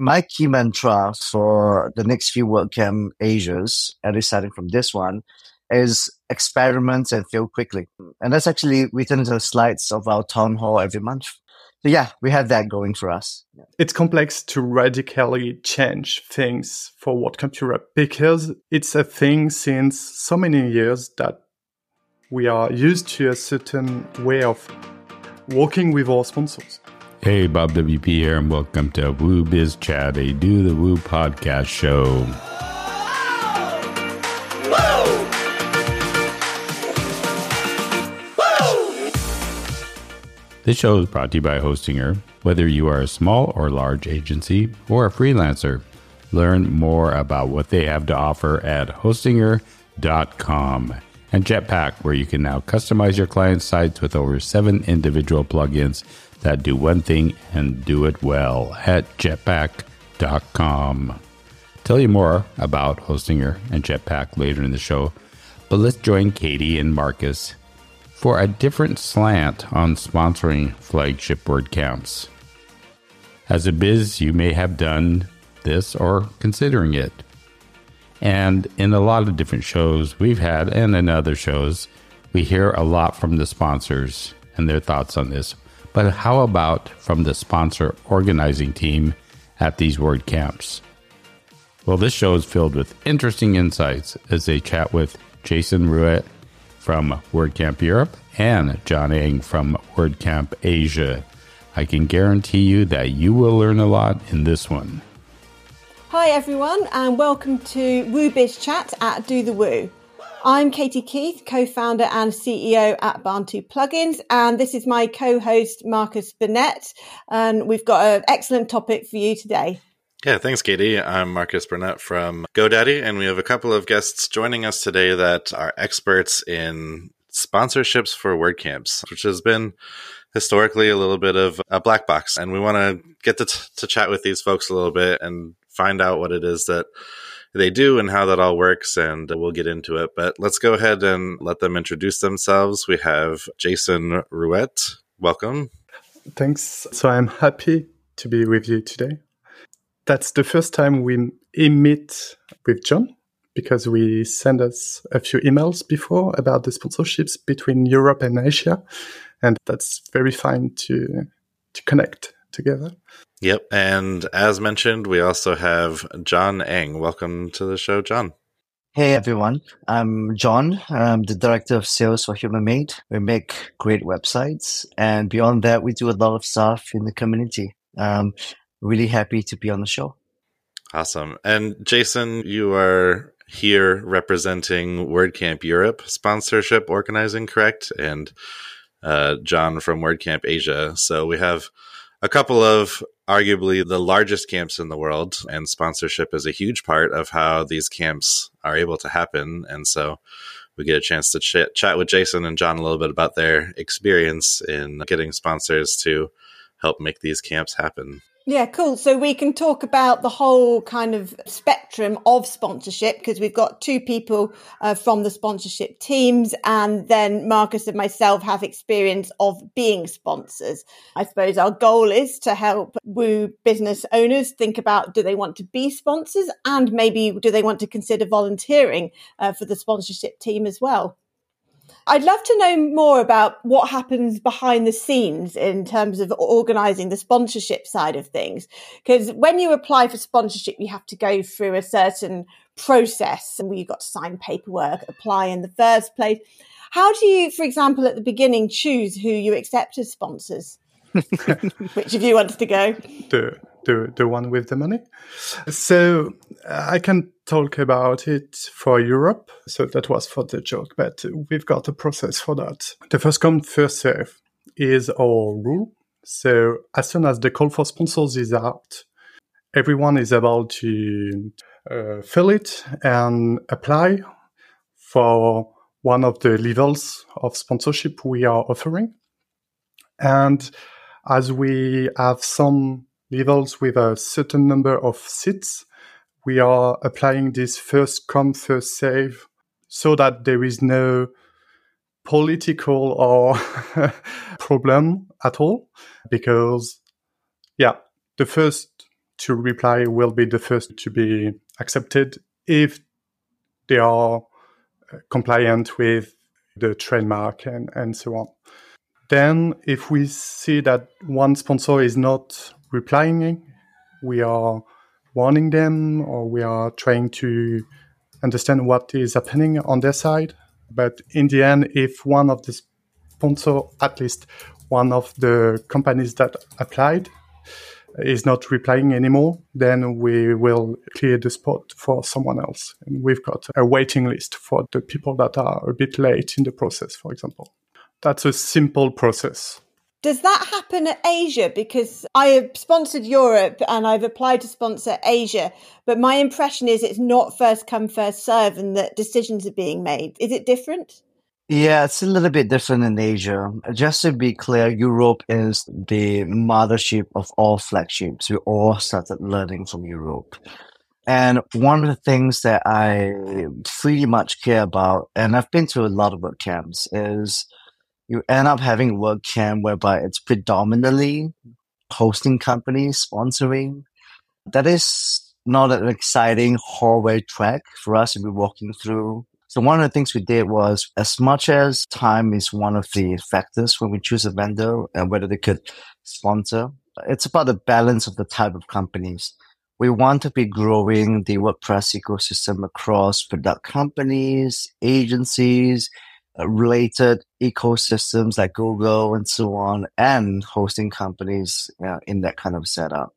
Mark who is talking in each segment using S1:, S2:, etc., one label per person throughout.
S1: my key mantra for the next few WordCamp Asias, at least starting from this one, is experiment and fail quickly. And that's actually written into the slides of our town hall every month. So yeah, we have that going for us.
S2: It's complex to radically change things for WordCamp Europe because it's a thing since so many years that we are used to a certain way of working with our sponsors.
S3: Hey, Bob WP here, and welcome to Woo Biz Chat, a Do the Woo podcast show. Woo! Woo! This show is brought to you by Hostinger. Whether you are a small or large agency or a freelancer, learn more about what they have to offer at hostinger.com. And Jetpack, where you can now customize your client sites with over seven individual plugins that do one thing and do it well at jetpack.com. Tell you more about Hostinger and Jetpack later in the show, but let's join Katie and Marcus for a different slant on sponsoring flagship WordCamps. As a biz, you may have done this or considering it. And in a lot of different shows we've had, and in other shows, we hear a lot from the sponsors and their thoughts on this. But how about from the sponsor organizing team at these WordCamps? Well, this show is filled with interesting insights as they chat with Jason Rouet from WordCamp Europe and Jon Ang from WordCamp Asia. I can guarantee you that you will learn a lot in this one.
S4: Hi, everyone, and welcome to Woo Biz Chat at Do the Woo. I'm Katie Keith, co-founder and CEO at Barn2 Plugins, and this is my co-host Marcus Burnett, and we've got an excellent topic for you today.
S5: Yeah, thanks, Katie. I'm Marcus Burnett from GoDaddy, and we have a couple of guests joining us today that are experts in sponsorships for WordCamps, which has been historically a little bit of a black box. And we want to get to, to chat with these folks a little bit and find out what it is that they do and how that all works. And we'll get into it. But let's go ahead and let them introduce themselves. We have Jason Rouet. Welcome.
S2: Thanks. So I'm happy to be with you today that's the first time we meet with Jon because we sent us a few emails before about the sponsorships between Europe and Asia, and that's very fine to to connect together.
S5: Yep, and as mentioned, we also have Jon Ang. Welcome to the show, Jon.
S1: Hey everyone, I'm Jon. I'm the director of sales for HumanMade. We make great websites, and beyond that, we do a lot of stuff in the community. Um, really happy to be on the show.
S5: Awesome. And Jason, you are here representing WordCamp Europe sponsorship organizing, correct? And uh, Jon from WordCamp Asia. So we have a couple of arguably the largest camps in the world, and sponsorship is a huge part of how these camps are able to happen. And so we get a chance to ch- chat with Jason and Jon a little bit about their experience in getting sponsors to help make these camps happen.
S4: Yeah, cool. So we can talk about the whole kind of spectrum of sponsorship because we've got two people uh, from the sponsorship teams, and then Marcus and myself have experience of being sponsors. I suppose our goal is to help Woo business owners think about do they want to be sponsors and maybe do they want to consider volunteering uh, for the sponsorship team as well. I'd love to know more about what happens behind the scenes in terms of organizing the sponsorship side of things. Because when you apply for sponsorship, you have to go through a certain process and you've got to sign paperwork, apply in the first place. How do you, for example, at the beginning, choose who you accept as sponsors? Which of you wants to go?
S2: The the the one with the money. So uh, I can talk about it for Europe. So that was for the joke, but we've got a process for that. The first come first serve is our rule. So as soon as the call for sponsors is out, everyone is able to uh, fill it and apply for one of the levels of sponsorship we are offering. And as we have some levels with a certain number of seats, we are applying this first come, first save so that there is no political or problem at all. Because, yeah, the first to reply will be the first to be accepted if they are uh, compliant with the trademark and, and so on. Then, if we see that one sponsor is not replying, we are warning them or we are trying to understand what is happening on their side. But in the end, if one of the sponsor, at least one of the companies that applied, is not replying anymore, then we will clear the spot for someone else. And we've got a waiting list for the people that are a bit late in the process, for example. That's a simple process.
S4: Does that happen at Asia? Because I have sponsored Europe and I've applied to sponsor Asia, but my impression is it's not first come, first serve and that decisions are being made. Is it different?
S1: Yeah, it's a little bit different in Asia. Just to be clear, Europe is the mothership of all flagships. We all started learning from Europe. And one of the things that I pretty much care about, and I've been to a lot of camps, is you end up having a WordCamp whereby it's predominantly hosting companies sponsoring. That is not an exciting hallway track for us to be walking through so one of the things we did was as much as time is one of the factors when we choose a vendor and whether they could sponsor, it's about the balance of the type of companies. We want to be growing the WordPress ecosystem across product companies, agencies, related ecosystems like Google and so on, and hosting companies uh, in that kind of setup.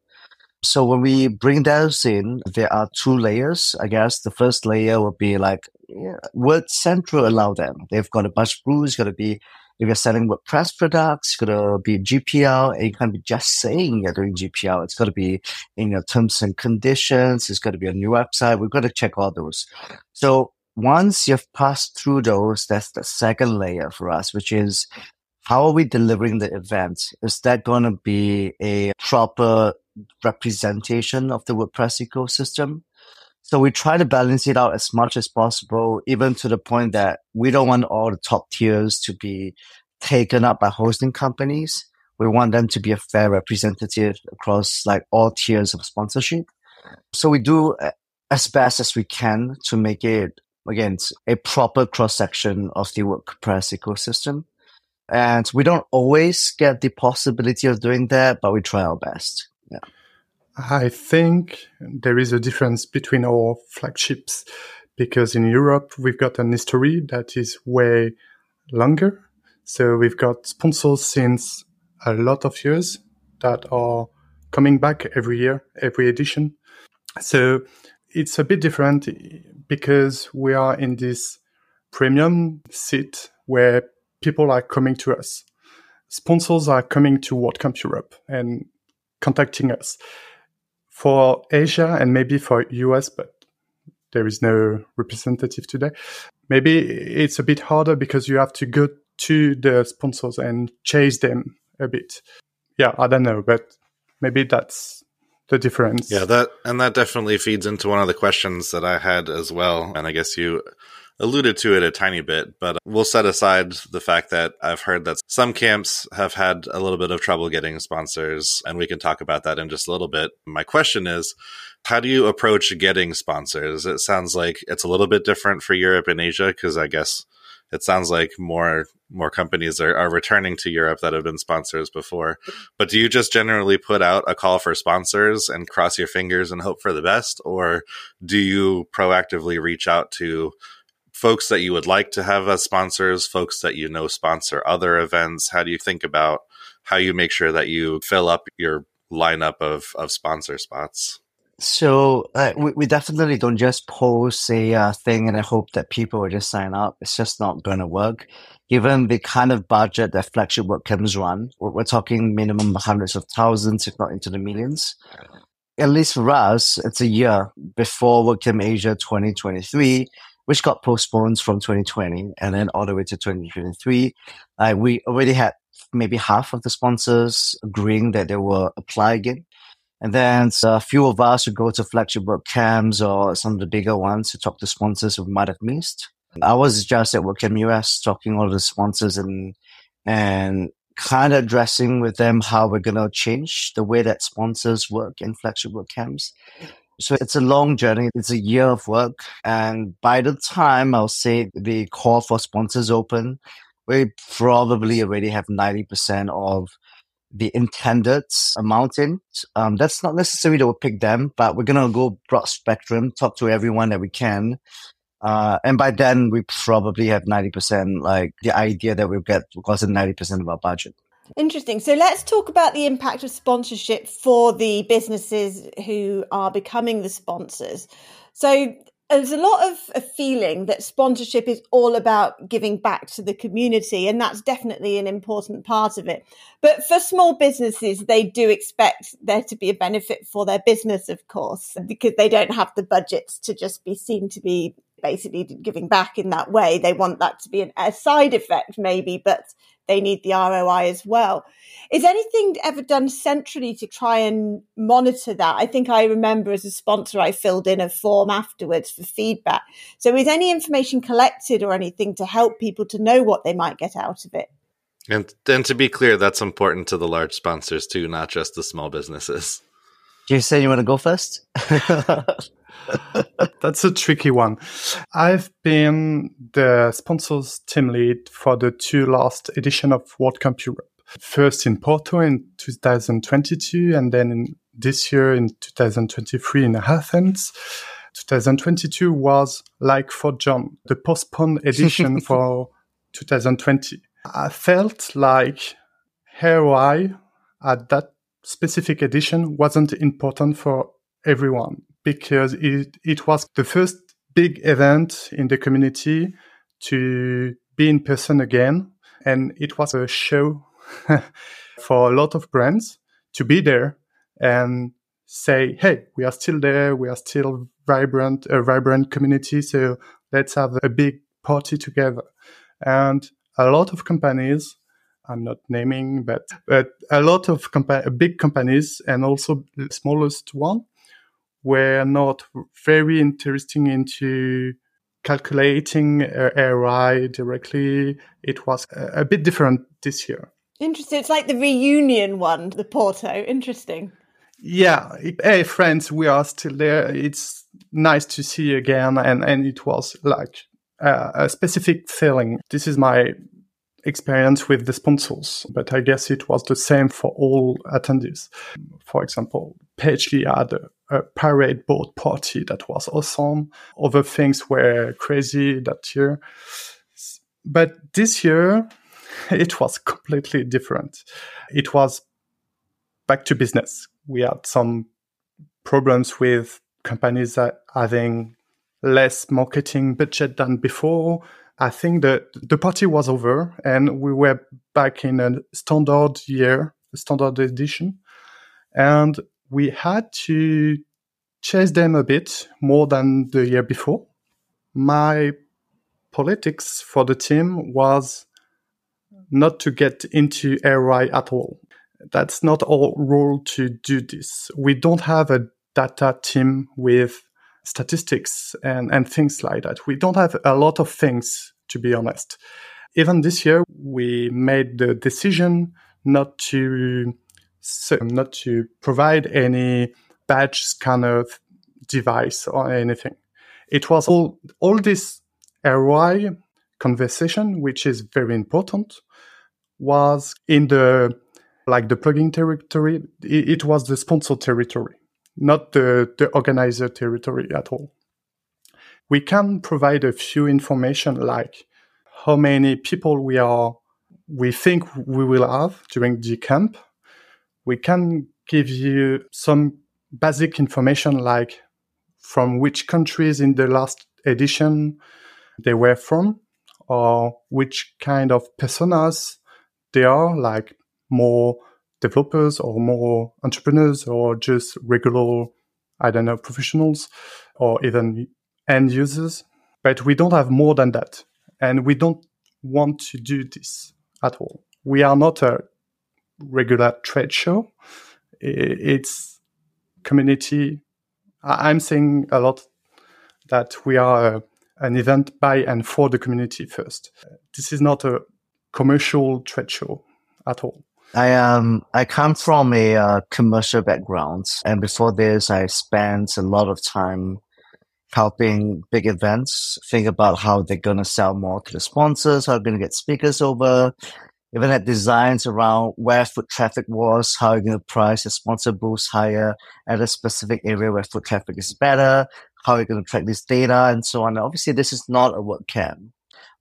S1: So when we bring those in, there are two layers. I guess the first layer will be like, yeah, Word Central allow them. They've got a bunch of rules. Got to be if you're selling WordPress products, got to be GPL. And you can't be just saying you're doing GPL. It's got to be in your terms and conditions. It's got to be a new website. We've got to check all those. So once you've passed through those, that's the second layer for us, which is how are we delivering the event? Is that going to be a proper representation of the WordPress ecosystem. So we try to balance it out as much as possible, even to the point that we don't want all the top tiers to be taken up by hosting companies. We want them to be a fair representative across like all tiers of sponsorship. So we do uh, as best as we can to make it again a proper cross section of the WordPress ecosystem. And we don't always get the possibility of doing that, but we try our best. Yeah.
S2: I think there is a difference between our flagships because in Europe we've got an history that is way longer. So we've got sponsors since a lot of years that are coming back every year, every edition. So it's a bit different because we are in this premium seat where people are coming to us. Sponsors are coming to WordCamp Europe and contacting us. For Asia and maybe for US, but there is no representative today. Maybe it's a bit harder because you have to go to the sponsors and chase them a bit. Yeah, I don't know, but maybe that's the difference.
S5: Yeah, that and that definitely feeds into one of the questions that I had as well. And I guess you alluded to it a tiny bit, but uh, we'll set aside the fact that I've heard that some camps have had a little bit of trouble getting sponsors, and we can talk about that in just a little bit. My question is, how do you approach getting sponsors? It sounds like it's a little bit different for Europe and Asia because I guess it sounds like more more companies are, are returning to Europe that have been sponsors before. But do you just generally put out a call for sponsors and cross your fingers and hope for the best, or do you proactively reach out to folks that you would like to have as sponsors, folks that you know sponsor other events? How do you think about how you make sure that you fill up your lineup of, of sponsor spots?
S1: So uh, we, we definitely don't just post a uh, thing and I hope that people will just sign up. It's just not going to work. Given the kind of budget that flagship WordCamps run, we're, we're talking minimum hundreds of thousands, if not into the millions. At least for us, it's a year before WordCamp Asia 2023 which got postponed from 2020 and then all the way to 2023. Uh, we already had maybe half of the sponsors agreeing that they will apply again. And then a few of us who go to flagship WordCamps or some of the bigger ones to talk to sponsors we might have missed. I was just at WordCamp US talking all the sponsors and and kind of addressing with them how we're going to change the way that sponsors work in flagship WordCamps. So it's a long journey. It's a year of work. And by the time I'll say the call for sponsors open, we probably already have 90% of the intended amount in. Um, that's not necessarily that we'll pick them, but we're going to go broad spectrum, talk to everyone that we can. Uh, and by then we probably have 90% like the idea that we'll get because of 90% of our budget.
S4: Interesting. So let's talk about the impact of sponsorship for the businesses who are becoming the sponsors. So there's a lot of a feeling that sponsorship is all about giving back to the community, and that's definitely an important part of it. But for small businesses, they do expect there to be a benefit for their business, of course, because they don't have the budgets to just be seen to be basically giving back in that way. They want that to be an, a side effect, maybe, but they need the ROI as well. Is anything ever done centrally to try and monitor that? I think I remember as a sponsor, I filled in a form afterwards for feedback. So is any information collected or anything to help people to know what they might get out of it?
S5: And then to be clear, that's important to the large sponsors too, not just the small businesses.
S1: Jason, you say you want to go first?
S2: That's a tricky one. I've been the sponsors team lead for the two last edition of WordCamp Europe. First in Porto in 2022 and then in this year in 2023 in Athens. 2022 was like for Jon, the postponed edition for 2020. I felt like ROI at that specific edition wasn't important for everyone because it, it was the first big event in the community to be in person again. And it was a show for a lot of brands to be there and say, Hey, we are still there. We are still vibrant, a vibrant community. So let's have a big party together. And a lot of companies, I'm not naming, but, but a lot of compa- big companies and also the smallest one were not very interesting into calculating uh, ROI directly. It was a, a bit different this year.
S4: Interesting. It's like the reunion one, the Porto. Interesting.
S2: Yeah. Hey, friends, we are still there. It's nice to see you again. And, and it was like uh, a specific feeling. This is my experience with the sponsors, but I guess it was the same for all attendees. For example, Pagely had a parade boat party that was awesome. Other things were crazy that year. But this year, it was completely different. It was back to business. We had some problems with companies that having less marketing budget than before. I think that the party was over and we were back in a standard year, a standard edition. And we had to chase them a bit more than the year before. My politics for the team was not to get into ROI at all. That's not our role to do this. We don't have a data team with statistics and, and things like that. We don't have a lot of things, to be honest. Even this year, we made the decision not to so not to provide any badge scanner device or anything. It was all, all this ROI conversation, which is very important, was in the, like the plugin territory. It, it was the sponsor territory, not the, the organizer territory at all. We can provide a few information like how many people we are, we think we will have during the camp we can give you some basic information like from which countries in the last edition they were from or which kind of personas they are like more developers or more entrepreneurs or just regular i don't know professionals or even end users. But we don't have more than that. And we don't want to do this at all. We are not a regular trade show. It's community. I'm saying a lot that we are an event by and for the community first. This is not a commercial trade show at all?
S1: I um I come from a uh, commercial background, and before this, I spent a lot of time helping big events think about how they're gonna sell more to the sponsors, how they're gonna get speakers over. Even had designs around where foot traffic was, how gonna price a sponsor booths higher at a specific area where foot traffic is better, how you're gonna track this data, and so on. Obviously, this is not a WordCamp,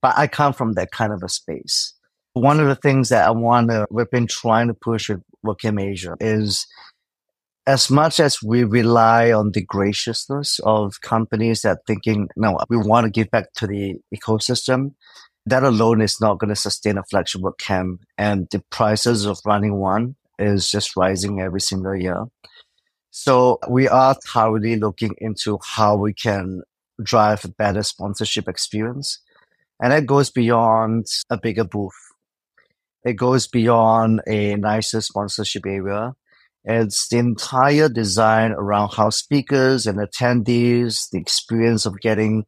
S1: but I come from that kind of a space. One of the things that I want to, we've been trying to push with WordCamp Asia is as much as we rely on the graciousness of companies that thinking, no, we want to give back to the ecosystem, that alone is not going to sustain a flagship WordCamp. And the prices of running one is just rising every single year. So we are thoroughly looking into how we can drive a better sponsorship experience. And it goes beyond a bigger booth. It goes beyond a nicer sponsorship area. It's the entire design around how speakers and attendees, the experience of getting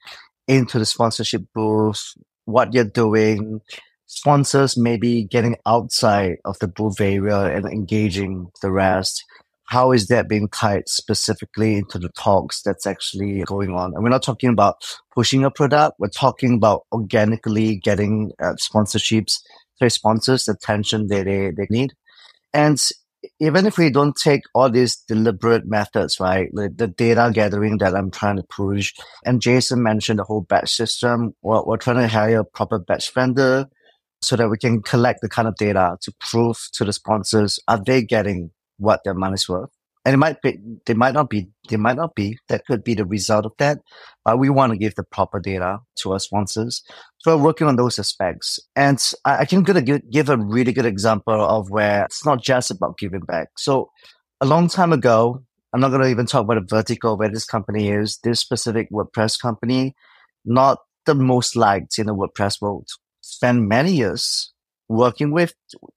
S1: into the sponsorship booth, what you're doing, sponsors maybe getting outside of the booth area and engaging the rest. How is that being tied specifically into the talks that's actually going on? And we're not talking about pushing a product. We're talking about organically getting uh, sponsorships to sponsors the attention that they, they need. And even if we don't take all these deliberate methods, right, like the data gathering that I'm trying to push, and Jason mentioned the whole badge system, we're, we're trying to hire a proper badge vendor so that we can collect the kind of data to prove to the sponsors, are they getting what their money's worth? And it might be they might not be they might not be. That could be the result of that. But we want to give the proper data to our sponsors. So we're working on those aspects. And i, I can give, give a really good example of where it's not just about giving back. So a long time ago i'm not going to even talk about a vertical where this company is this specific wordpress company not the most liked in the wordpress world. Spent many years working with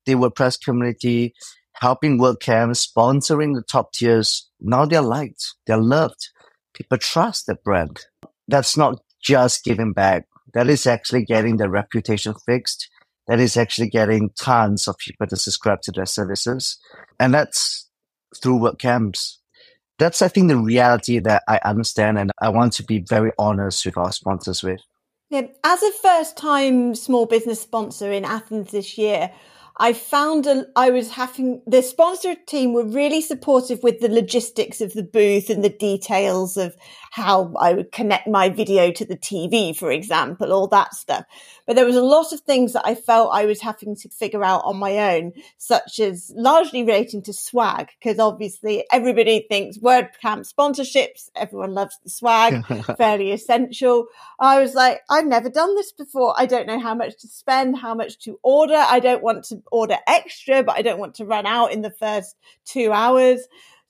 S1: the wordpress community helping WordCamps, sponsoring the top tiers. Now they're liked, they're loved. People trust the brand. That's not just giving back. That is actually getting the reputation fixed. That is actually getting tons of people to subscribe to their services. And that's through WordCamps. That's, I think, the reality that I understand and I want to be very honest with our sponsors with.
S4: Yeah, as a first time small business sponsor in Athens this year, I found a, I was having the sponsor team were really supportive with the logistics of the booth and the details of how I would connect my video to the TV, for example, all that stuff. But there was a lot of things that I felt I was having to figure out on my own, such as largely relating to swag, because obviously everybody thinks WordCamp sponsorships, everyone loves the swag, fairly essential. I was like, I've never done this before. I don't know how much to spend, how much to order. I don't want to order extra, but I don't want to run out in the first two hours.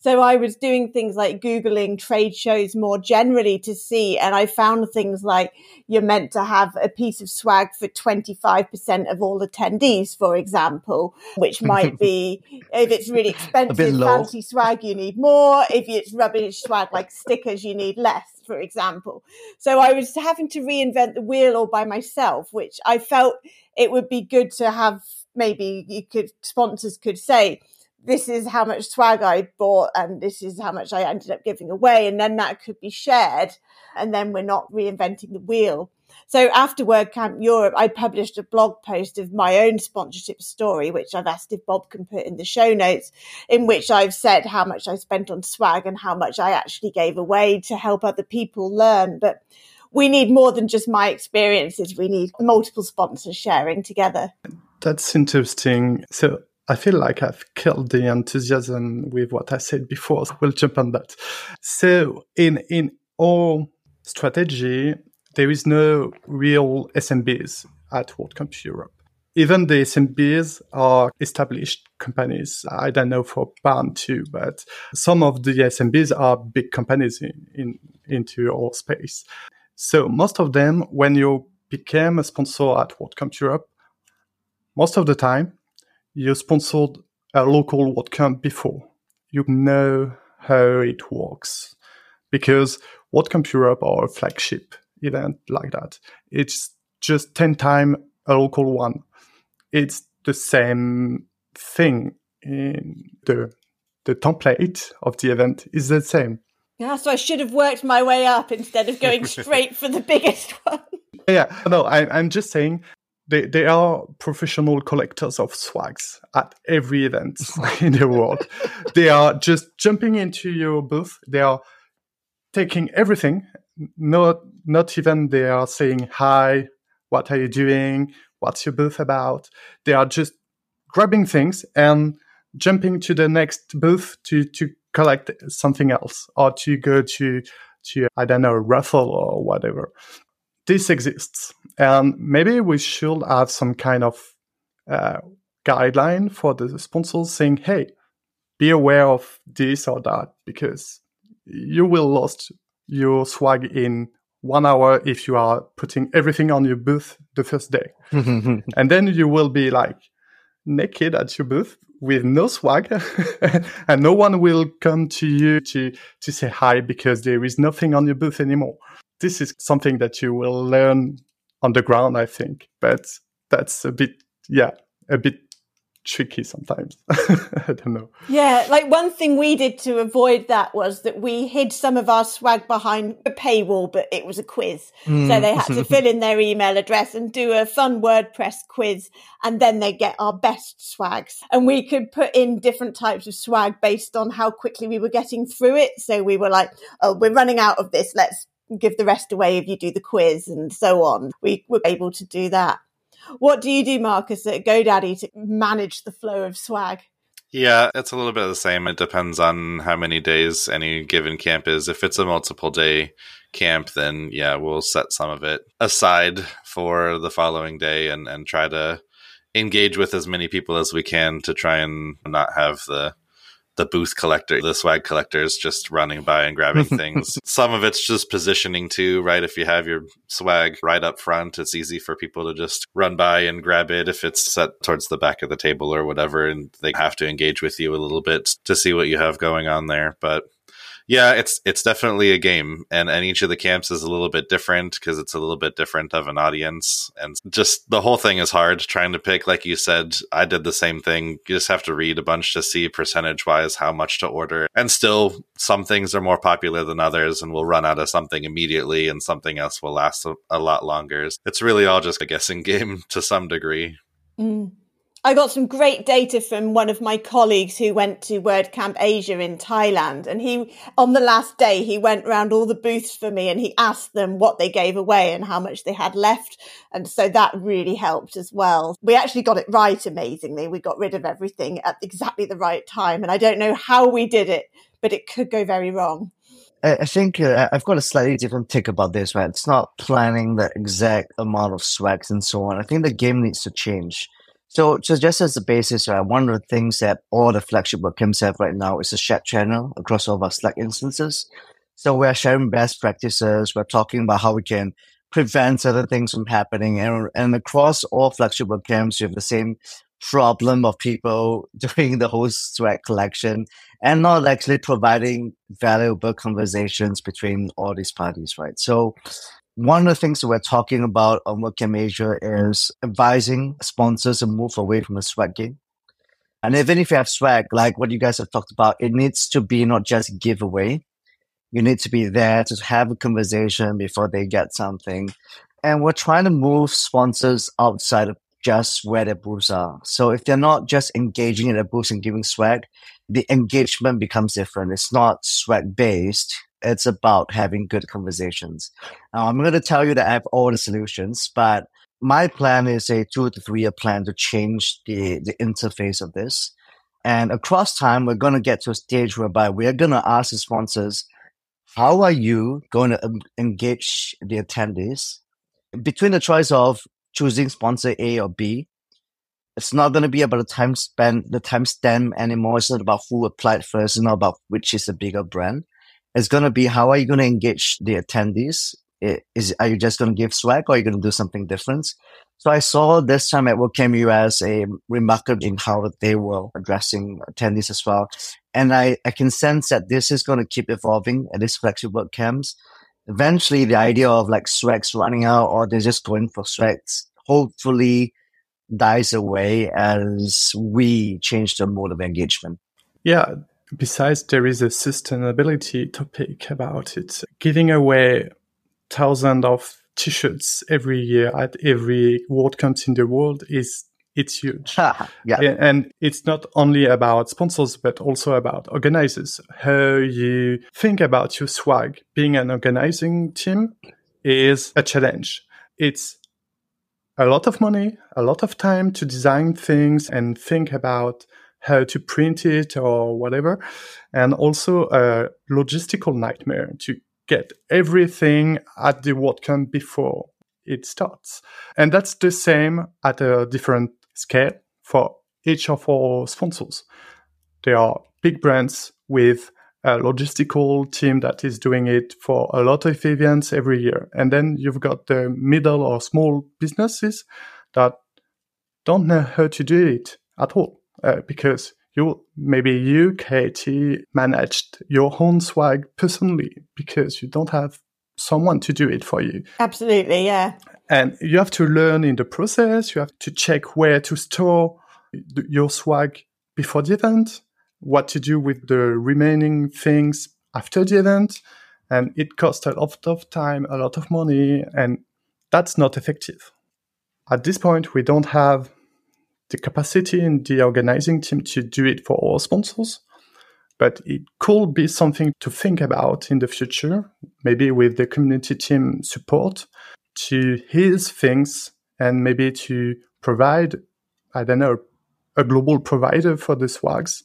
S4: So I was doing things like Googling trade shows more generally to see, and I found things like you're meant to have a piece of swag for 25% of all attendees, for example, which might be, if it's really expensive, fancy swag, you need more. If it's rubbish swag like stickers, you need less for example. So I was having to reinvent the wheel all by myself, which I felt it would be good to have maybe you could sponsors could say, this is how much swag I bought and this is how much I ended up giving away. And then that could be shared. And then we're not reinventing the wheel. So after WordCamp Europe, I published a blog post of my own sponsorship story, which I've asked if Bob can put in the show notes, in which I've said how much I spent on swag and how much I actually gave away to help other people learn. But we need more than just my experiences. We need multiple sponsors sharing together.
S2: That's interesting. So I feel like I've killed the enthusiasm with what I said before. So we'll jump on that. So in in our strategy, there is no real SMBs at WordCamp Europe. Even the SMBs are established companies. I don't know for Barn2, but some of the SMBs are big companies in, in into our space. So most of them, when you became a sponsor at WordCamp Europe, most of the time you sponsored a local WordCamp before. You know how it works because WordCamp Europe or a flagship event like that, it's just 10 times a local one. It's the same thing in the the template of the event is the same.
S4: Yeah, so I should have worked my way up instead of going straight for the biggest one.
S2: Yeah, no, I, I'm just saying they, they are professional collectors of swags at every event in the world. they are just jumping into your booth. They are taking everything. Not not even they are saying hi. What are you doing? What's your booth about? They are just grabbing things and jumping to the next booth to to collect something else or to go to to I don't know raffle or whatever. This exists, and maybe we should have some kind of uh, guideline for the sponsors saying, "Hey, be aware of this or that because you will lost your swag in one hour if you are putting everything on your booth the first day, and then you will be like naked at your booth with no swag and no one will come to you to to say hi because there is nothing on your booth anymore this is something that you will learn on the ground i think but that's a bit yeah a bit tricky sometimes. I don't know.
S4: Yeah, like one thing we did to avoid that was that we hid some of our swag behind a paywall, but it was a quiz. Mm. So they had to fill in their email address and do a fun WordPress quiz, and then they get our best swags. And we could put in different types of swag based on how quickly we were getting through it. So we were like, oh, we're running out of this. Let's give the rest away if you do the quiz and so on. We were able to do that. What do you do, Marcus, at GoDaddy to manage the flow of swag?
S5: Yeah, it's a little bit of the same. It depends on how many days any given camp is. If it's a multiple day camp, then yeah, we'll set some of it aside for the following day and, and try to engage with as many people as we can to try and not have the the booth collector, the swag collectors just running by and grabbing things. Some of it's just positioning too, right? If you have your swag right up front, it's easy for people to just run by and grab it if it's set towards the back of the table or whatever. And they have to engage with you a little bit to see what you have going on there. But yeah, it's it's definitely a game, and and each of the camps is a little bit different because it's a little bit different of an audience, and just the whole thing is hard trying to pick. Like you said, I did the same thing. You just have to read a bunch to see percentage wise how much to order, and still some things are more popular than others, and we'll run out of something immediately, and something else will last a, a lot longer. It's really all just a guessing game to some degree.
S4: Mm. I got some great data from one of my colleagues who went to WordCamp Asia in Thailand. And he, on the last day, he went around all the booths for me and he asked them what they gave away and how much they had left. And so that really helped as well. We actually got it right, amazingly. We got rid of everything at exactly the right time. And I don't know how we did it, but it could go very wrong.
S1: I think uh, I've got a slightly different take about this, right? It's not planning the exact amount of swags and so on. I think the game needs to change so, so just as a basis, uh, one of the things that all the flagship WordCamps have right now is a chat channel across all of our Slack instances. So we're sharing best practices. We're talking about how we can prevent certain things from happening. And, and across all flagship WordCamps, you have the same problem of people doing the whole swag collection and not actually providing valuable conversations between all these parties, right? So one of the things that we're talking about on WordCamp Asia is advising sponsors to move away from the swag game. And even if you have swag, like what you guys have talked about, it needs to be not just giveaway. You need to be there to have a conversation before they get something. And we're trying to move sponsors outside of just where their booths are. So if they're not just engaging in their booths and giving swag, the engagement becomes different. It's not swag based it's about having good conversations. Now, I'm going to tell you that I have all the solutions, but my plan is a two to three year plan to change the, the interface of this. And across time, we're going to get to a stage whereby we're going to ask the sponsors, how are you going to engage the attendees? Between the choice of choosing sponsor A or B, it's not going to be about the time spent, the time stamp anymore. It's not about who applied first. It's not about which is a bigger brand is going to be how are you going to engage the attendees? Is are you just going to give swag or are you going to do something different? So I saw this time at WordCamp US a remarkable in how they were addressing attendees as well. And I, I can sense that this is going to keep evolving at these flagship WordCamps. Eventually the idea of like swags running out or they're just going for swags, hopefully dies away as we change the mode of engagement.
S2: Yeah. Besides, there is a sustainability topic about it. Giving away thousands of t-shirts every year at every WordCamp in the world is it's huge.
S1: yeah.
S2: And it's not only about sponsors, but also about organizers. How you think about your swag. Being an organizing team is a challenge. It's a lot of money, a lot of time to design things and think about how to print it or whatever. And also a logistical nightmare to get everything at the WordCamp before it starts. And that's the same at a different scale for each of our sponsors. There are big brands with a logistical team that is doing it for a lot of events every year. And then you've got the middle or small businesses that don't know how to do it at all uh, because you maybe you katie managed your own swag personally because you don't have someone to do it for you.
S4: Absolutely yeah.
S2: And you have to learn in the process. You have to check where to store your swag before the event what to do with the remaining things after the event. And it costs a lot of time a lot of money and that's not effective. At this point we don't have the capacity in the organizing team to do it for all sponsors. But it could be something to think about in the future, maybe with the community team support to ease things and maybe to provide, I don't know, a global provider for the swags,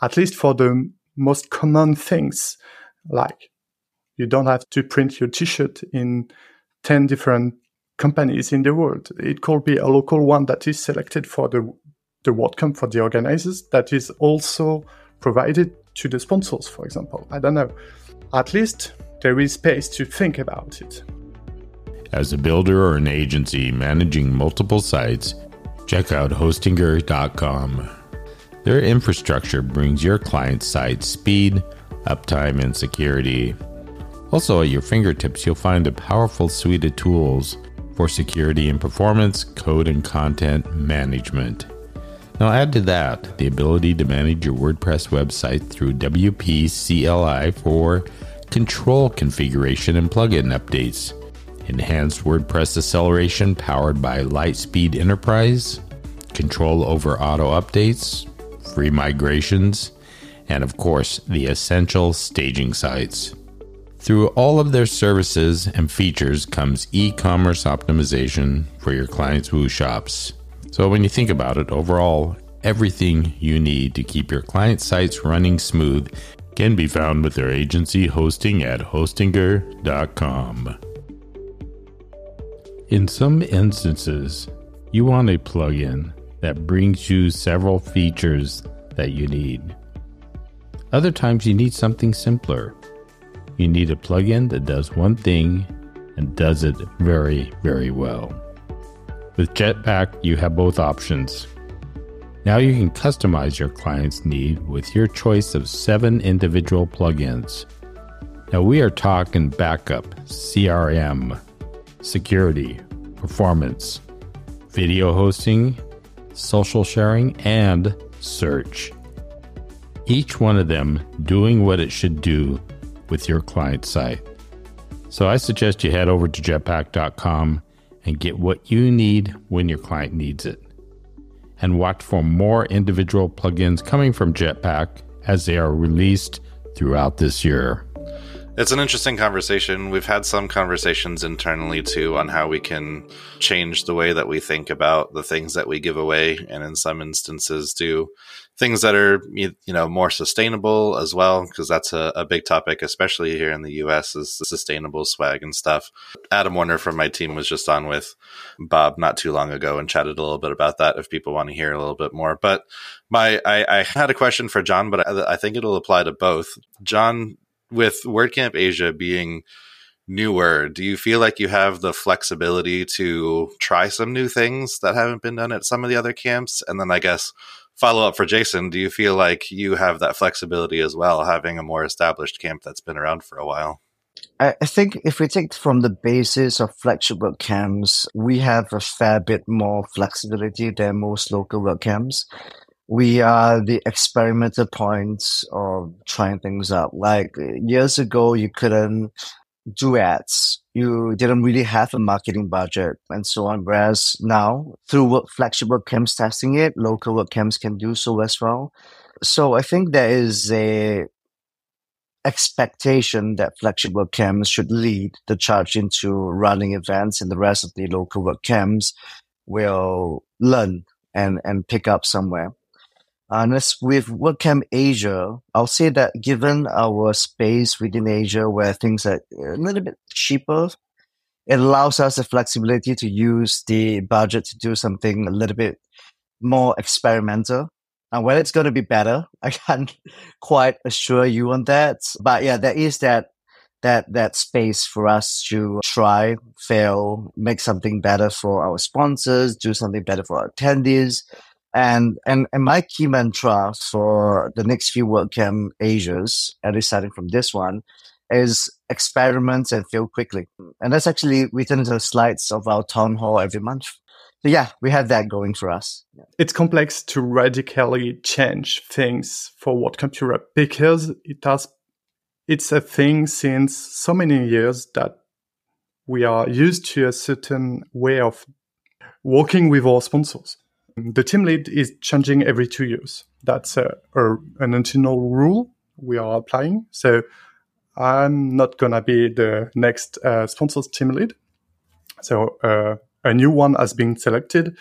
S2: at least for the most common things, like you don't have to print your t-shirt in 10 different companies in the world. It could be a local one that is selected for the the WordCamp for the organizers that is also provided to the sponsors, for example. I don't know. At least there is space to think about it.
S3: As a builder or an agency managing multiple sites, check out hostinger.com. Their infrastructure brings your client's site speed, uptime, and security. Also, at your fingertips, you'll find a powerful suite of tools for security and performance, code and content management. Now, add to that the ability to manage your WordPress website through WP CLI for control configuration and plugin updates, enhanced WordPress acceleration powered by LiteSpeed Enterprise, control over auto updates, free migrations, and of course, the essential staging sites. Through all of their services and features comes e commerce optimization for your clients' Woo shops. So, when you think about it, overall, everything you need to keep your client sites running smooth can be found with their agency hosting at hostinger.com. In some instances, you want a plugin that brings you several features that you need. Other times, you need something simpler you need a plugin that does one thing and does it very, very well. With Jetpack, you have both options. Now you can customize your client's need with your choice of seven individual plugins. Now we are talking backup, CRM, security, performance, video hosting, social sharing, and search. Each one of them doing what it should do with your client site. So I suggest you head over to jetpack.com and get what you need when your client needs it. And watch for more individual plugins coming from Jetpack as they are released throughout this year.
S5: It's an interesting conversation. We've had some conversations internally too on how we can change the way that we think about the things that we give away, and in some instances, do things that are you know more sustainable as well because that's a, a, big topic especially here in the us is the sustainable swag and stuff. Adam warner from my team was just on with bob not too long ago and chatted a little bit about that if people want to hear a little bit more. But my i, I had a question for jon but I, I think it'll apply to both. Jon with wordcamp asia being newer do you feel like you have the flexibility to try some new things that haven't been done at some of the other camps? And then i guess follow up for Jason, do you feel like you have that flexibility as well, having a more established camp that's been around for a while?
S1: I, think if we take from the basis of flexible camps, we have a fair bit more flexibility than most local WordCamps. We are the experimental points of trying things out. Like years ago, you couldn't do ads. You didn't really have a marketing budget and so on. Whereas now, through WordCamps testing it, local WordCamps can do so as well. So I think there is a expectation that flexible camps should lead the charge into running events and the rest of the local WordCamps will learn and, and pick up somewhere. Uh, and as with WordCamp Asia, I'll say that given our space within Asia where things are a little bit cheaper, it allows us the flexibility to use the budget to do something a little bit more experimental and whether it's going to be better, I can't quite assure you on that. But yeah, there is that that that space for us to try, fail, make something better for our sponsors, do something better for our attendees. And and and my key mantra for the next few WordCamp Asias, at least starting from this one, is experiment and fail quickly. And that's actually written into the slides of our town hall every month. So yeah, we have that going for us.
S2: It's complex to radically change things for WordCamp Europe because it has it's a thing since so many years that we are used to a certain way of working with our sponsors. The team lead is changing every two years. That's a, a, an internal rule we are applying. So I'm not gonna be the next uh, sponsors team lead. So uh, a new one has been selected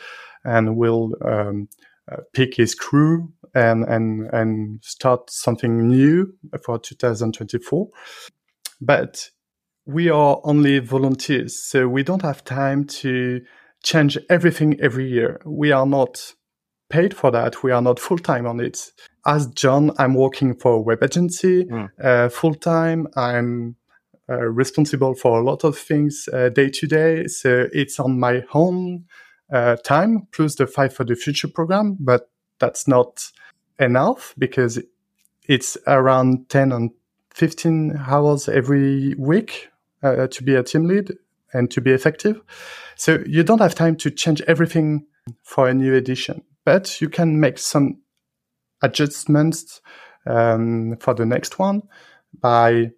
S2: and will um, uh, pick his crew and, and, and start something new for 2024. But we are only volunteers, so we don't have time to change everything every year. We are not paid for that. We are not full time on it. As Jon, I'm working for a web agency mm. uh, full time. I'm uh, responsible for a lot of things uh, day to day. So it's on my own uh, time plus the Five for the Future program, but that's not enough because it's around 10 and 15 hours every week uh, to be a team lead and to be effective. So you don't have time to change everything for a new edition, but you can make some adjustments um, for the next one by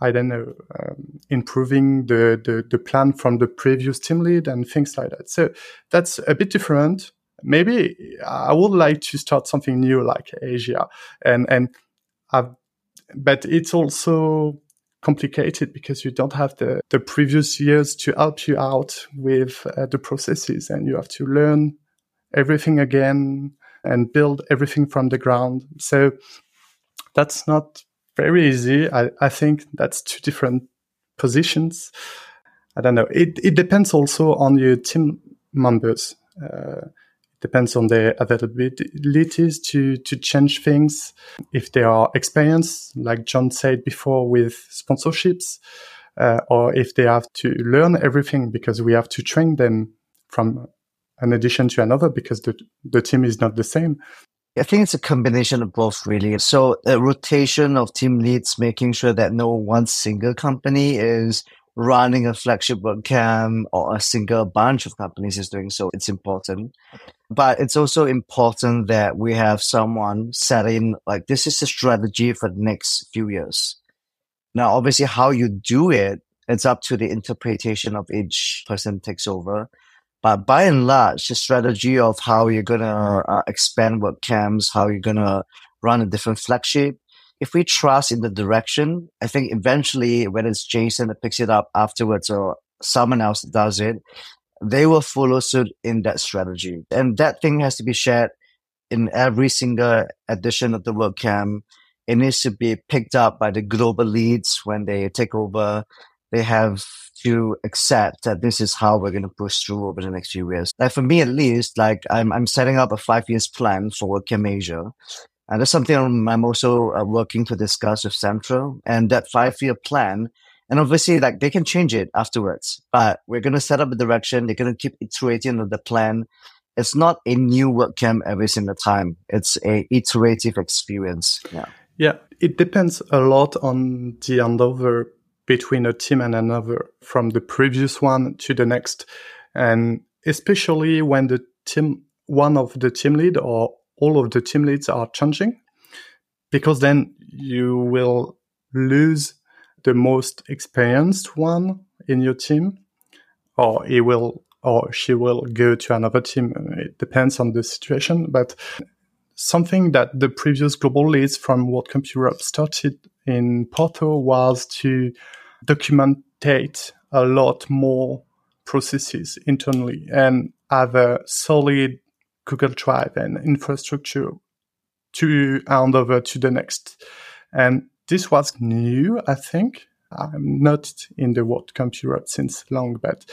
S2: I don't know, um, improving the, the, the plan from the previous team lead and things like that. So that's a bit different. Maybe I would like to start something new like Asia, and and I've, but it's also complicated because you don't have the the previous years to help you out with uh, the processes, and you have to learn everything again and build everything from the ground. So that's not very easy. I, I think that's two different positions. I don't know. It, it depends also on your team members. Uh, depends on their availabilities to, to change things. If they are experienced, like Jon said before, with sponsorships, uh, or if they have to learn everything because we have to train them from an addition to another because the, the team is not the same.
S1: I think it's a combination of both, really. So a rotation of team leads, making sure that no one single company is running a flagship WordCamp or a single bunch of companies is doing so. It's important. But it's also important that we have someone setting like this is a strategy for the next few years. Now, obviously, how you do it, it's up to the interpretation of each person takes over. But by and large, the strategy of how you're going to uh, expand WordCamps, how you're going to run a different flagship, if we trust in the direction, I think eventually, whether it's Jason that picks it up afterwards or someone else does it, they will follow suit in that strategy. And that thing has to be shared in every single edition of the WordCamp. It needs to be picked up by the global leads when they take over. They have to accept that this is how we're going to push through over the next few years. Like for me, at least, like I'm, I'm setting up a five years plan for WordCamp Asia. And that's something I'm also uh, working to discuss with Central and that five year plan. And obviously, like they can change it afterwards, but we're going to set up a direction. They're going to keep iterating on the plan. It's not a new WordCamp every single time. It's a iterative experience. Yeah.
S2: Yeah. It depends a lot on the handover between a team and another from the previous one to the next. And especially when the team, one of the team lead or all of the team leads are changing, because then you will lose the most experienced one in your team, or he will or she will go to another team. It depends on the situation, but something that the previous global leads from WordCamp Europe started in Porto was to documentate a lot more processes internally and have a solid Google Drive and infrastructure to hand over to the next. And this was new, I think. I'm not in the WordCamp computer since long, but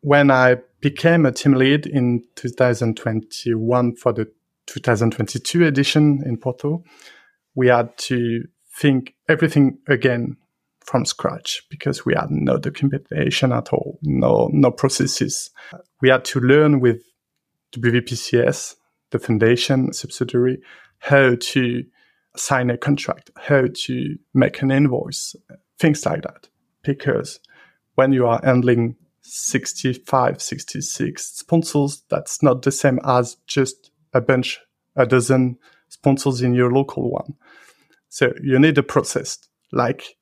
S2: when I became a team lead in 2021 for the 2022 edition in Porto, we had to think everything again from scratch because we had no documentation at all, no no processes. We had to learn with WPCS, the foundation subsidiary, how to sign a contract, how to make an invoice, things like that. Because when you are handling 65, 66 sponsors, that's not the same as just a bunch, a dozen sponsors in your local one. So you need a process like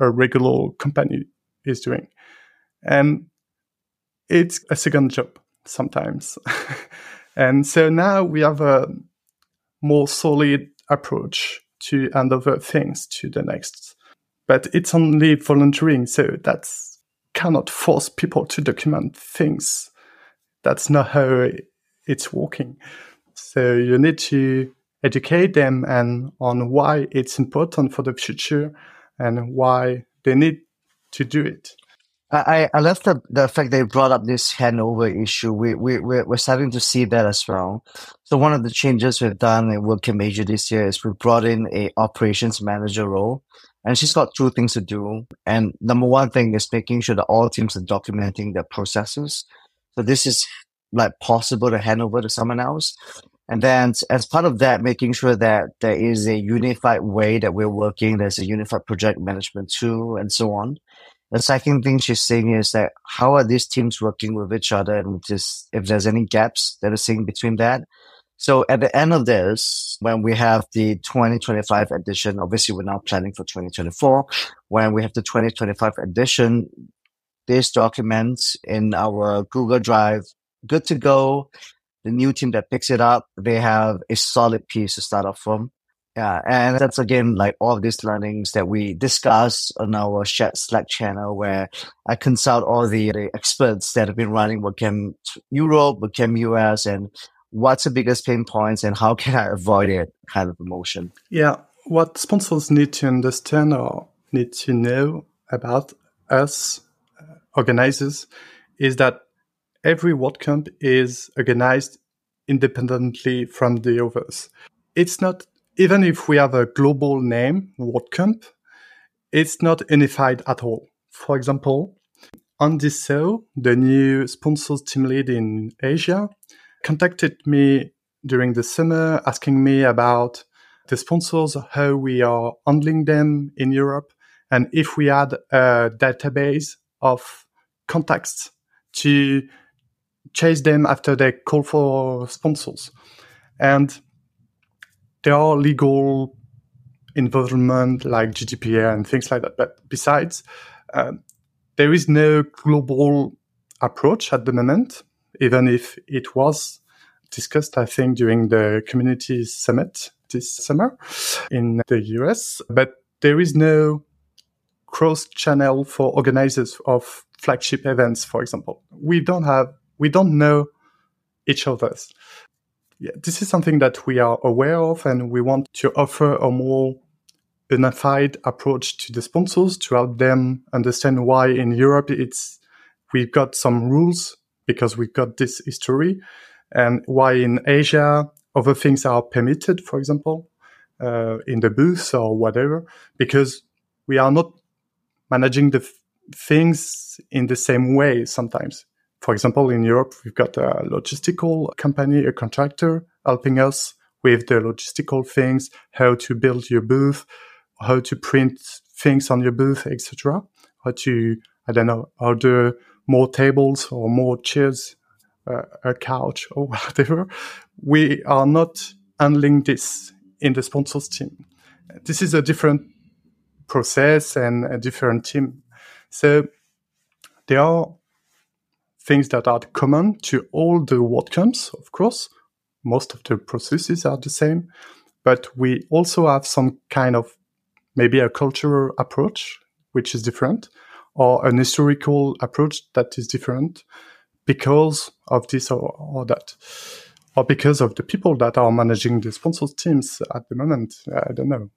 S2: a regular company is doing. And it's a second job sometimes. and so now we have a more solid approach to hand over things to the next. But it's only volunteering, so that's cannot force people to document things. That's not how it's working. So you need to educate them and on why it's important for the future and why they need to do it.
S1: I, I love the, the fact they brought up this handover issue. We, we, we're, we're starting to see that as well. So one of the changes we've done in WordCamp Asia this year is we brought in a operations manager role and she's got two things to do. And number one thing is making sure that all teams are documenting their processes. So this is like possible to hand over to someone else. And then as part of that, making sure that there is a unified way that we're working, there's a unified project management tool and so on. The second thing she's saying is that how are these teams working with each other and just if there's any gaps that are seen between that. So at the end of this, when we have the 2025 edition, obviously we're now planning for 2024. When we have the 2025 edition, this document in our Google Drive, good to go. The new team that picks it up, they have a solid piece to start off from. Yeah, and that's again like all these learnings that we discuss on our Slack channel, where I consult all the, the experts that have been running WordCamp Europe, WordCamp US, and what's the biggest pain points and how can I avoid it kind of emotion.
S2: Yeah, what sponsors need to understand or need to know about us uh, organizers is that every WordCamp is organized independently from the others. It's not even if we have a global name, WordCamp, it's not unified at all. For example, Andy So, the new sponsors team lead in Asia, contacted me during the summer asking me about the sponsors, how we are handling them in Europe, and if we had a database of contacts to chase them after they call for sponsors. And there are legal involvement like GDPR and things like that. But besides, um, there is no global approach at the moment, even if it was discussed, I think, during the community summit this summer in the US. But there is no cross channel for organizers of flagship events, for example. We don't have, we don't know each other's yeah, this is something that we are aware of, and we want to offer a more unified approach to the sponsors to help them understand why in Europe it's we've got some rules because we've got this history, and why in Asia other things are permitted, for example, uh, in the booth or whatever, because we are not managing the f- things in the same way sometimes. For example, in Europe, we've got a logistical company, a contractor helping us with the logistical things, how to build your booth, how to print things on your booth, etc. how to, I don't know, order more tables or more chairs, uh, a couch or whatever. We are not handling this in the sponsors team. This is a different process and a different team. So there are things that are common to all the WordCamps, of course. Most of the processes are the same, but we also have some kind of maybe a cultural approach, which is different, or an historical approach that is different because of this or, or that, or because of the people that are managing the sponsors teams at the moment. I don't know.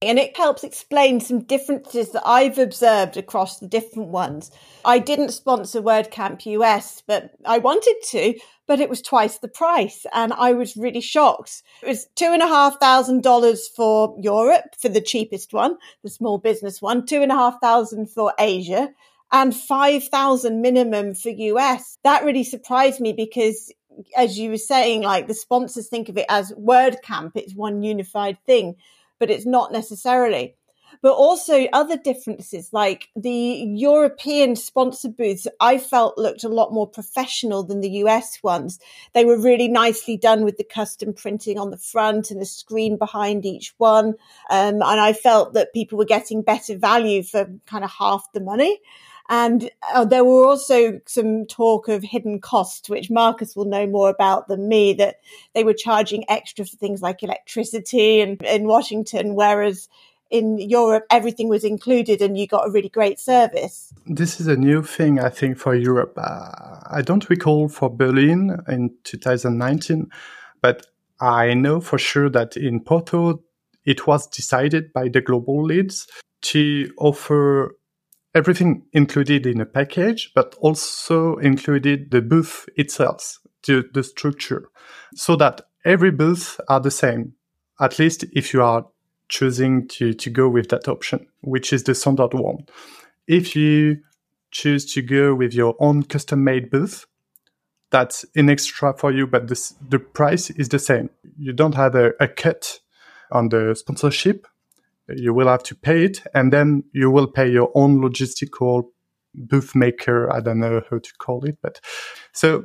S4: And it helps explain some differences that I've observed across the different ones. I didn't sponsor WordCamp US, but I wanted to, but it was twice the price. And I was really shocked. It was two and a half thousand dollars for Europe for the cheapest one, the small business one, two and a half thousand for Asia and 5,000 minimum for US. That really surprised me because as you were saying, like the sponsors think of it as WordCamp. It's one unified thing but it's not necessarily. But also other differences, like the European sponsor booths, I felt looked a lot more professional than the US ones. They were really nicely done with the custom printing on the front and a screen behind each one. Um, and I felt that people were getting better value for kind of half the money. And uh, there were also some talk of hidden costs, which Marcus will know more about than me, that they were charging extra for things like electricity and in Washington, whereas in Europe, everything was included and you got a really great service.
S2: This is a new thing, I think, for Europe. Uh, I don't recall for Berlin in 2019, but I know for sure that in Porto, it was decided by the global leads to offer everything included in a package, but also included the booth itself, the, the structure, so that every booth are the same, at least if you are choosing to, to go with that option, which is the standard one. If you choose to go with your own custom made booth, that's an extra for you, but this, the price is the same. You don't have a, a cut on the sponsorship you will have to pay it and then you will pay your own logistical booth maker i don't know how to call it but so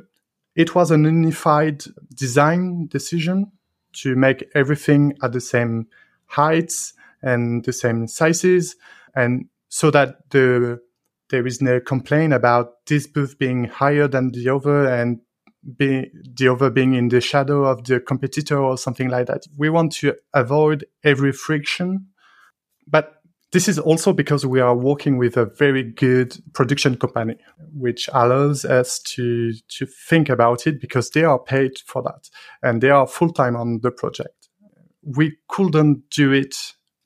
S2: it was an unified design decision to make everything at the same heights and the same sizes and so that the there is no complaint about this booth being higher than the other and the other being in the shadow of the competitor or something like that. We want to avoid every friction but this is also because we are working with a very good production company, which allows us to, to think about it because they are paid for that and they are full time on the project. We couldn't do it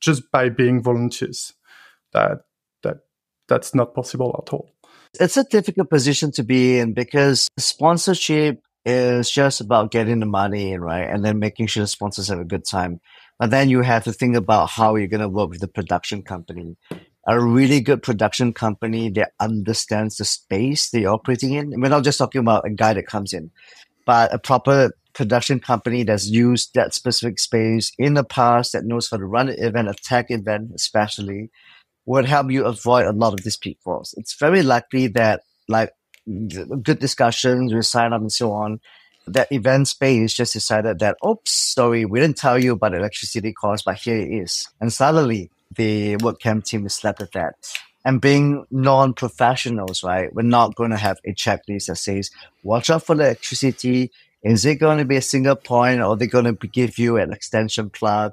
S2: just by being volunteers. That, that, that's not possible at all.
S1: It's a difficult position to be in because sponsorship is just about getting the money in, right? And then making sure the sponsors have a good time. But then you have to think about how you're going to work with the production company. A really good production company that understands the space they're operating in. We're not just talking about a guy that comes in, but a proper production company that's used that specific space in the past that knows how to run an event, a tech event especially, would help you avoid a lot of these pitfalls. It's very likely that like good discussions, you sign up and so on, that event space just decided that, oops, sorry, we didn't tell you about electricity cost, but here it is. And suddenly the WordCamp team is slapped at that. And being non-professionals, right, we're not going to have a checklist that says, watch out for electricity. Is it going to be a single point or are they going to give you an extension plug?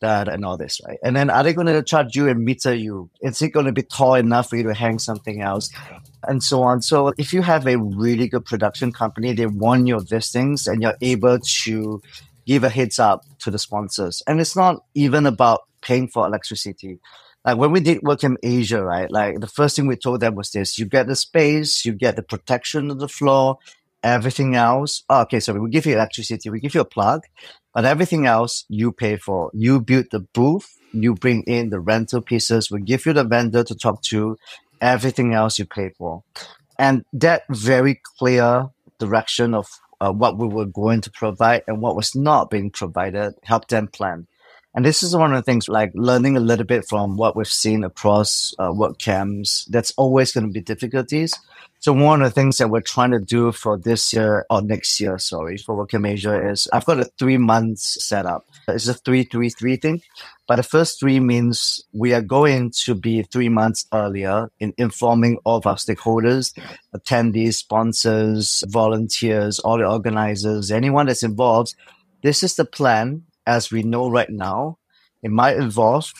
S1: That and all this, right? And then are they going to charge you and meter you? Is it going to be tall enough for you to hang something else? and so on. So if you have a really good production company, they want your things and you're able to give a heads up to the sponsors. And it's not even about paying for electricity. Like when we did WordCamp Asia, right? Like the first thing we told them was this, you get the space, you get the protection of the floor, everything else. Oh, okay, so we give you electricity, we give you a plug, but everything else you pay for. You build the booth, you bring in the rental pieces, we give you the vendor to talk to, everything else you pay for. And that very clear direction of uh, what we were going to provide and what was not being provided helped them plan. And this is one of the things like learning a little bit from what we've seen across uh, WordCamps. That's always going to be difficulties. So one of the things that we're trying to do for this year or next year, sorry, for WordCamp Asia is I've got a three months setup. It's a three, three, three thing. But the first three means we are going to be three months earlier in informing all of our stakeholders, attendees, sponsors, volunteers, all the organizers, anyone that's involved. This is the plan as we know right now. It might evolve.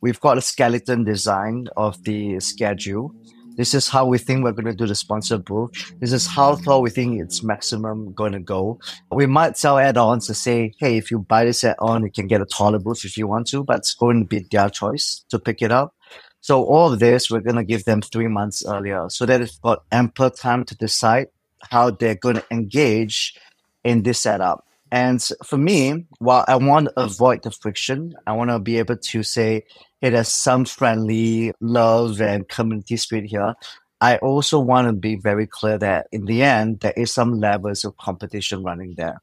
S1: We've got a skeleton design of the schedule this is how we think we're going to do the sponsor booth. This is how far we think it's maximum going to go. We might sell add-ons to say, hey, if you buy this add-on, you can get a taller booth if you want to, but it's going to be their choice to pick it up. So all of this, we're going to give them three months earlier so that it's got ample time to decide how they're going to engage in this setup. And for me, while I want to avoid the friction, I want to be able to say, it has some friendly love and community spirit here. I also want to be very clear that in the end, there is some levels of competition running there.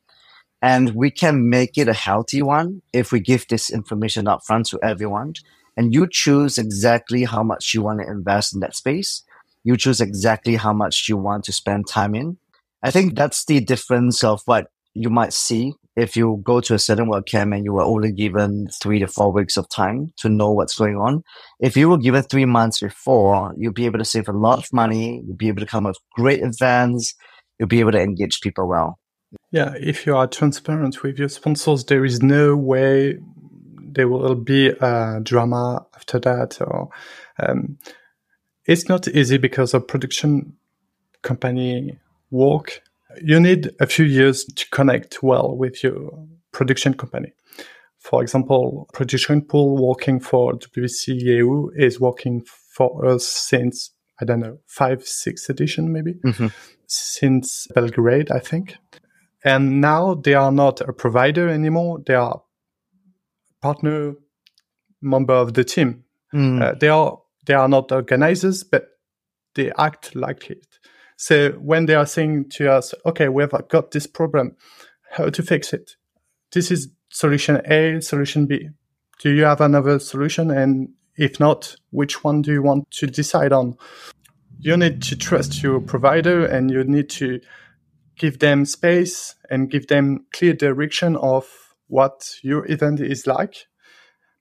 S1: And we can make it a healthy one if we give this information up front to everyone. And you choose exactly how much you want to invest in that space. You choose exactly how much you want to spend time in. I think that's the difference of what you might see if you go to a certain WordCamp and you were only given three to four weeks of time to know what's going on, if you were given three months before, you'll be able to save a lot of money. You'll be able to come up with great events. You'll be able to engage people well.
S2: Yeah, if you are transparent with your sponsors, there is no way there will be a drama after that. Or um, it's not easy because of production company work you need a few years to connect well with your production company. For example, Production Pool working for WCEU is working for us since, I don't know, five, six edition maybe, mm-hmm. since Belgrade, I think. And now they are not a provider anymore. They are partner member of the team. Mm. Uh, they are they are not organizers, but they act like it. So when they are saying to us, okay, we've got this problem, how to fix it? This is solution A, solution B. Do you have another solution? And if not, which one do you want to decide on? You need to trust your provider and you need to give them space and give them clear direction of what your event is like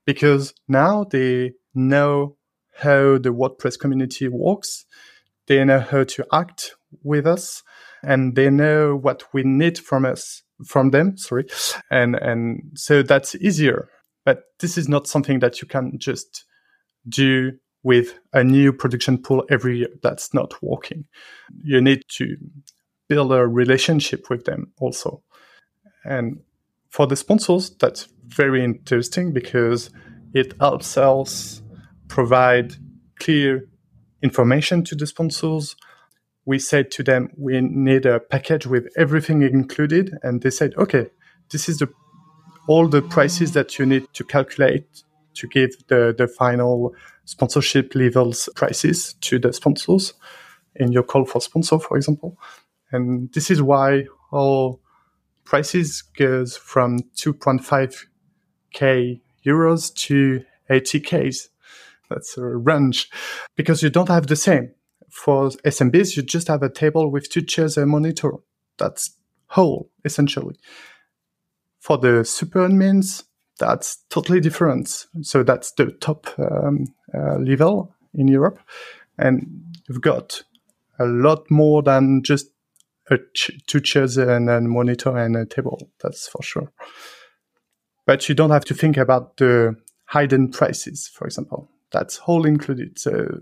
S2: because now they know how the WordPress community works they know how to act with us and they know what we need from us from them sorry. And and so that's easier. But this is not something that you can just do with a new production pool every year. That's not working. You need to build a relationship with them also. And for the sponsors that's very interesting because it helps us provide clear information to the sponsors. We said to them, we need a package with everything included. And they said, okay, this is the, all the prices that you need to calculate to give the, the final sponsorship levels prices to the sponsors in your call for sponsor, for example. And this is why all prices goes from 2.5k euros to 80k's that's a range because you don't have the same. For SMBs, you just have a table with two chairs and a monitor. That's whole, essentially. For the super admins, that's totally different. So that's the top um, uh, level in Europe. And you've got a lot more than just ch- two chairs and a monitor and a table. That's for sure. But you don't have to think about the hidden prices, for example. That's whole included. So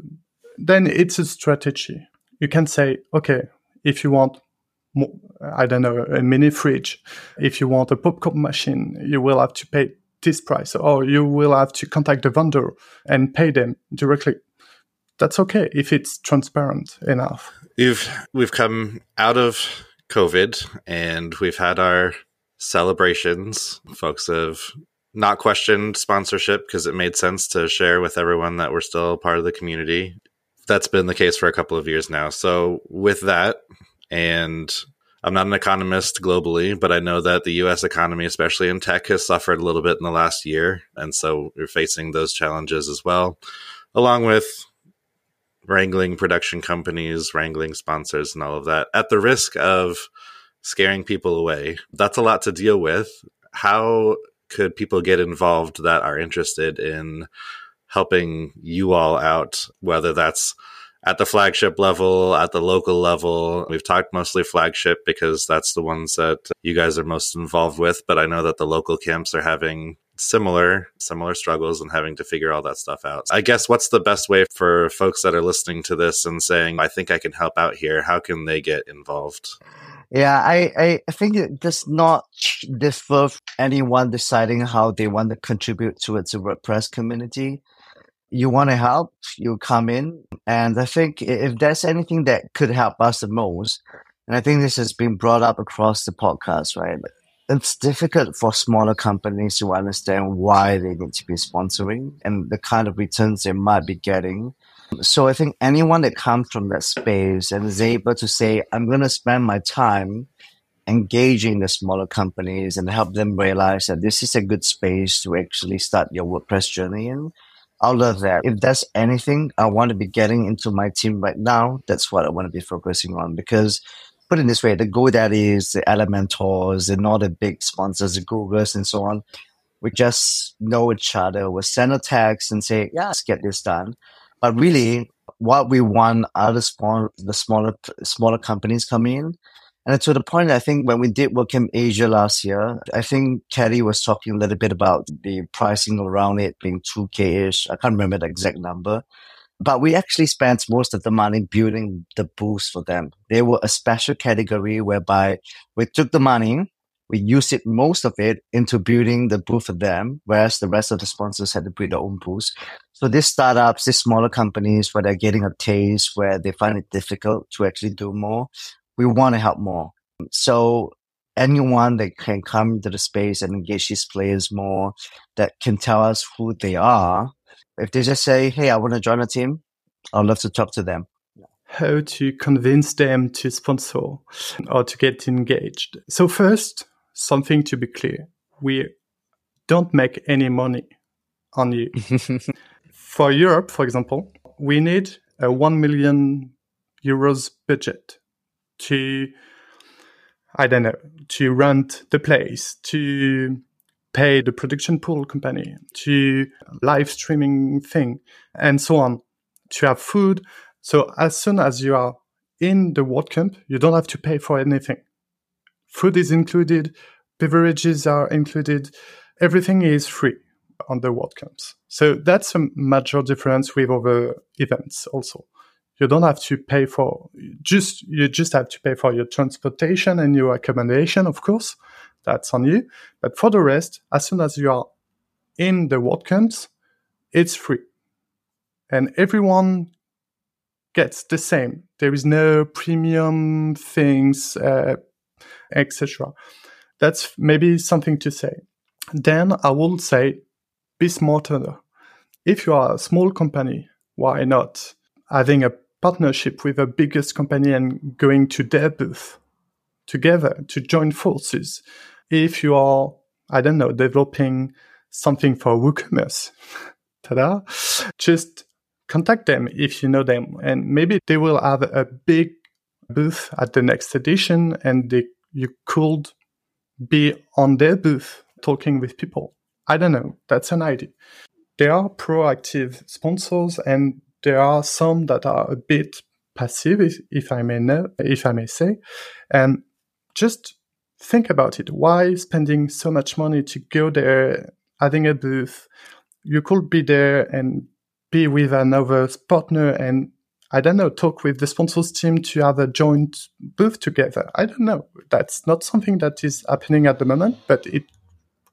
S2: then it's a strategy. You can say, okay, if you want, more, I don't know, a mini fridge, if you want a popcorn machine, you will have to pay this price, or you will have to contact the vendor and pay them directly. That's okay if it's transparent enough.
S5: You've we've come out of COVID and we've had our celebrations. Folks have not questioned sponsorship because it made sense to share with everyone that we're still part of the community. That's been the case for a couple of years now. So, with that, and I'm not an economist globally, but I know that the US economy, especially in tech, has suffered a little bit in the last year. And so we're facing those challenges as well, along with wrangling production companies, wrangling sponsors, and all of that at the risk of scaring people away. That's a lot to deal with. How could people get involved that are interested in helping you all out, whether that's at the flagship level, at the local level. We've talked mostly flagship because that's the ones that you guys are most involved with. But I know that the local camps are having similar similar struggles and having to figure all that stuff out. I guess what's the best way for folks that are listening to this and saying, I think I can help out here? How can they get involved?
S1: Yeah, I, I think it does not differ anyone deciding how they want to contribute to the WordPress community you want to help, you come in. And I think if there's anything that could help us the most, and I think this has been brought up across the podcast, right? It's difficult for smaller companies to understand why they need to be sponsoring and the kind of returns they might be getting. So I think anyone that comes from that space and is able to say, I'm going to spend my time engaging the smaller companies and help them realize that this is a good space to actually start your WordPress journey in I love that. If that's anything I want to be getting into my team right now, that's what I want to be focusing on because put it this way, the GoDaddies, the Elementors, and all the big sponsors, the Googles and so on, we just know each other. We send a text and say, yeah, let's get this done. But really, what we want are the small, the smaller, smaller companies come in and to the point, I think when we did WordCamp Asia last year, I think Kelly was talking a little bit about the pricing around it being 2K-ish. I can't remember the exact number. But we actually spent most of the money building the booths for them. They were a special category whereby we took the money, we used it, most of it, into building the booth for them, whereas the rest of the sponsors had to build their own booths. So these startups, these smaller companies, where they're getting a taste, where they find it difficult to actually do more, we want to help more. So anyone that can come to the space and engage these players more, that can tell us who they are. If they just say, "Hey, I want to join a team," I'd love to talk to them.
S2: How to convince them to sponsor or to get engaged? So first, something to be clear: we don't make any money on you. for Europe, for example, we need a one million euros budget to I don't know, to rent the place, to pay the production pool company, to live streaming thing, and so on, to have food. So as soon as you are in the WordCamp, you don't have to pay for anything. Food is included, beverages are included, everything is free on the WordCamps. So that's a major difference with other events also. You don't have to pay for just you just have to pay for your transportation and your accommodation of course. That's on you. But for the rest as soon as you are in the WordCamps it's free. And everyone gets the same. There is no premium things uh, etc that's maybe something to say. Then i will say be smarter if you are a small company why not? Having a partnership with the biggest company and going to their booth together to join forces. If you are, I don't know, developing something for WooCommerce, ta-da, just contact them if you know them. And maybe they will have a big booth at the next edition and they, you could be on their booth talking with people. I don't know. That's an idea. There are proactive sponsors and there are some that are a bit passive, if, if I may know, if I may say, and just think about it. Why spending so much money to go there, having a booth? You could be there and be with another partner and I don't know, talk with the sponsors team to have a joint booth together. I don't know. That's not something that is happening at the moment, but it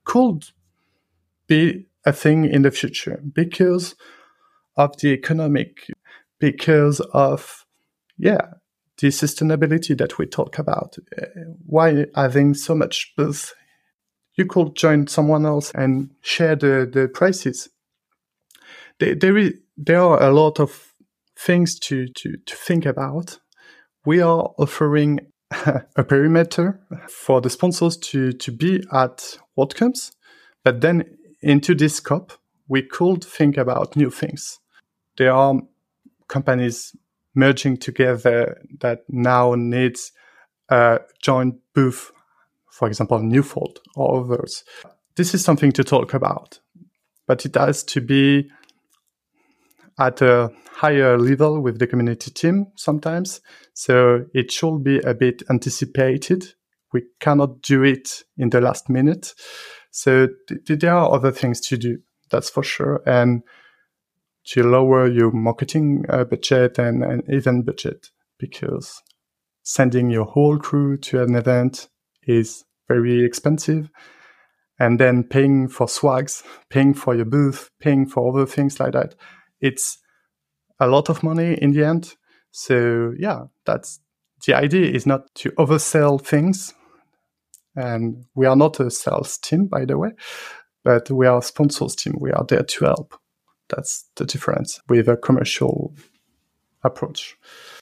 S2: could be a thing in the future because of the economic because of yeah the sustainability that we talk about why having so much booth you could join someone else and share the, the prices there, there, is, there are a lot of things to, to, to think about we are offering a perimeter for the sponsors to, to be at WordCamps. But then into this scope, we could think about new things. There are companies merging together that now needs a joint booth, for example, Newfold or others. This is something to talk about, but it has to be at a higher level with the community team sometimes. So it should be a bit anticipated. We cannot do it in the last minute. So th- there are other things to do, that's for sure. And to lower your marketing uh, budget and, and event budget because sending your whole crew to an event is very expensive. And then paying for swags, paying for your booth, paying for other things like that. It's a lot of money in the end. So yeah, that's the idea is not to oversell things. And we are not a sales team, by the way, but we are a sponsors team. We are there to help. That's the difference with a commercial approach.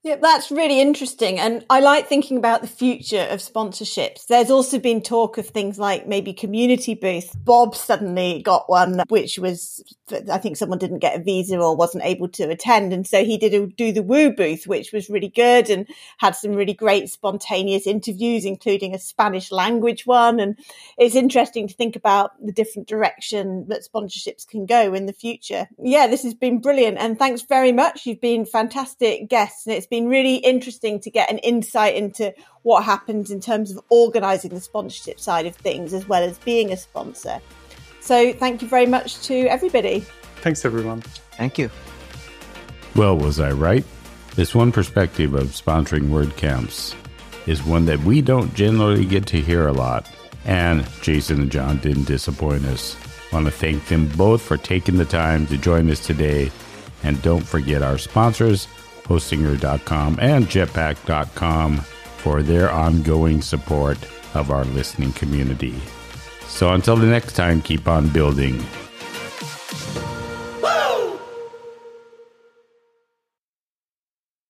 S4: Yeah, that's really interesting. And I like thinking about the future of sponsorships. There's also been talk of things like maybe community booth. Bob suddenly got one, which was, I think someone didn't get a visa or wasn't able to attend. And so he did a, do the Woo booth, which was really good and had some really great spontaneous interviews, including a Spanish language one. And it's interesting to think about the different direction that sponsorships can go in the future. Yeah, this has been brilliant. And thanks very much. You've been fantastic guests and it's been really interesting to get an insight into what happens in terms of organizing the sponsorship side of things as well as being a sponsor. So thank you very much to everybody.
S2: Thanks, everyone.
S1: Thank you.
S3: Well, was I right? This one perspective of sponsoring WordCamps is one that we don't generally get to hear a lot. And Jason and Jon didn't disappoint us. I want to thank them both for taking the time to join us today. And don't forget our sponsors, hostinger.com and Jetpack.com for their ongoing support of our listening community. So until the next time, keep on building.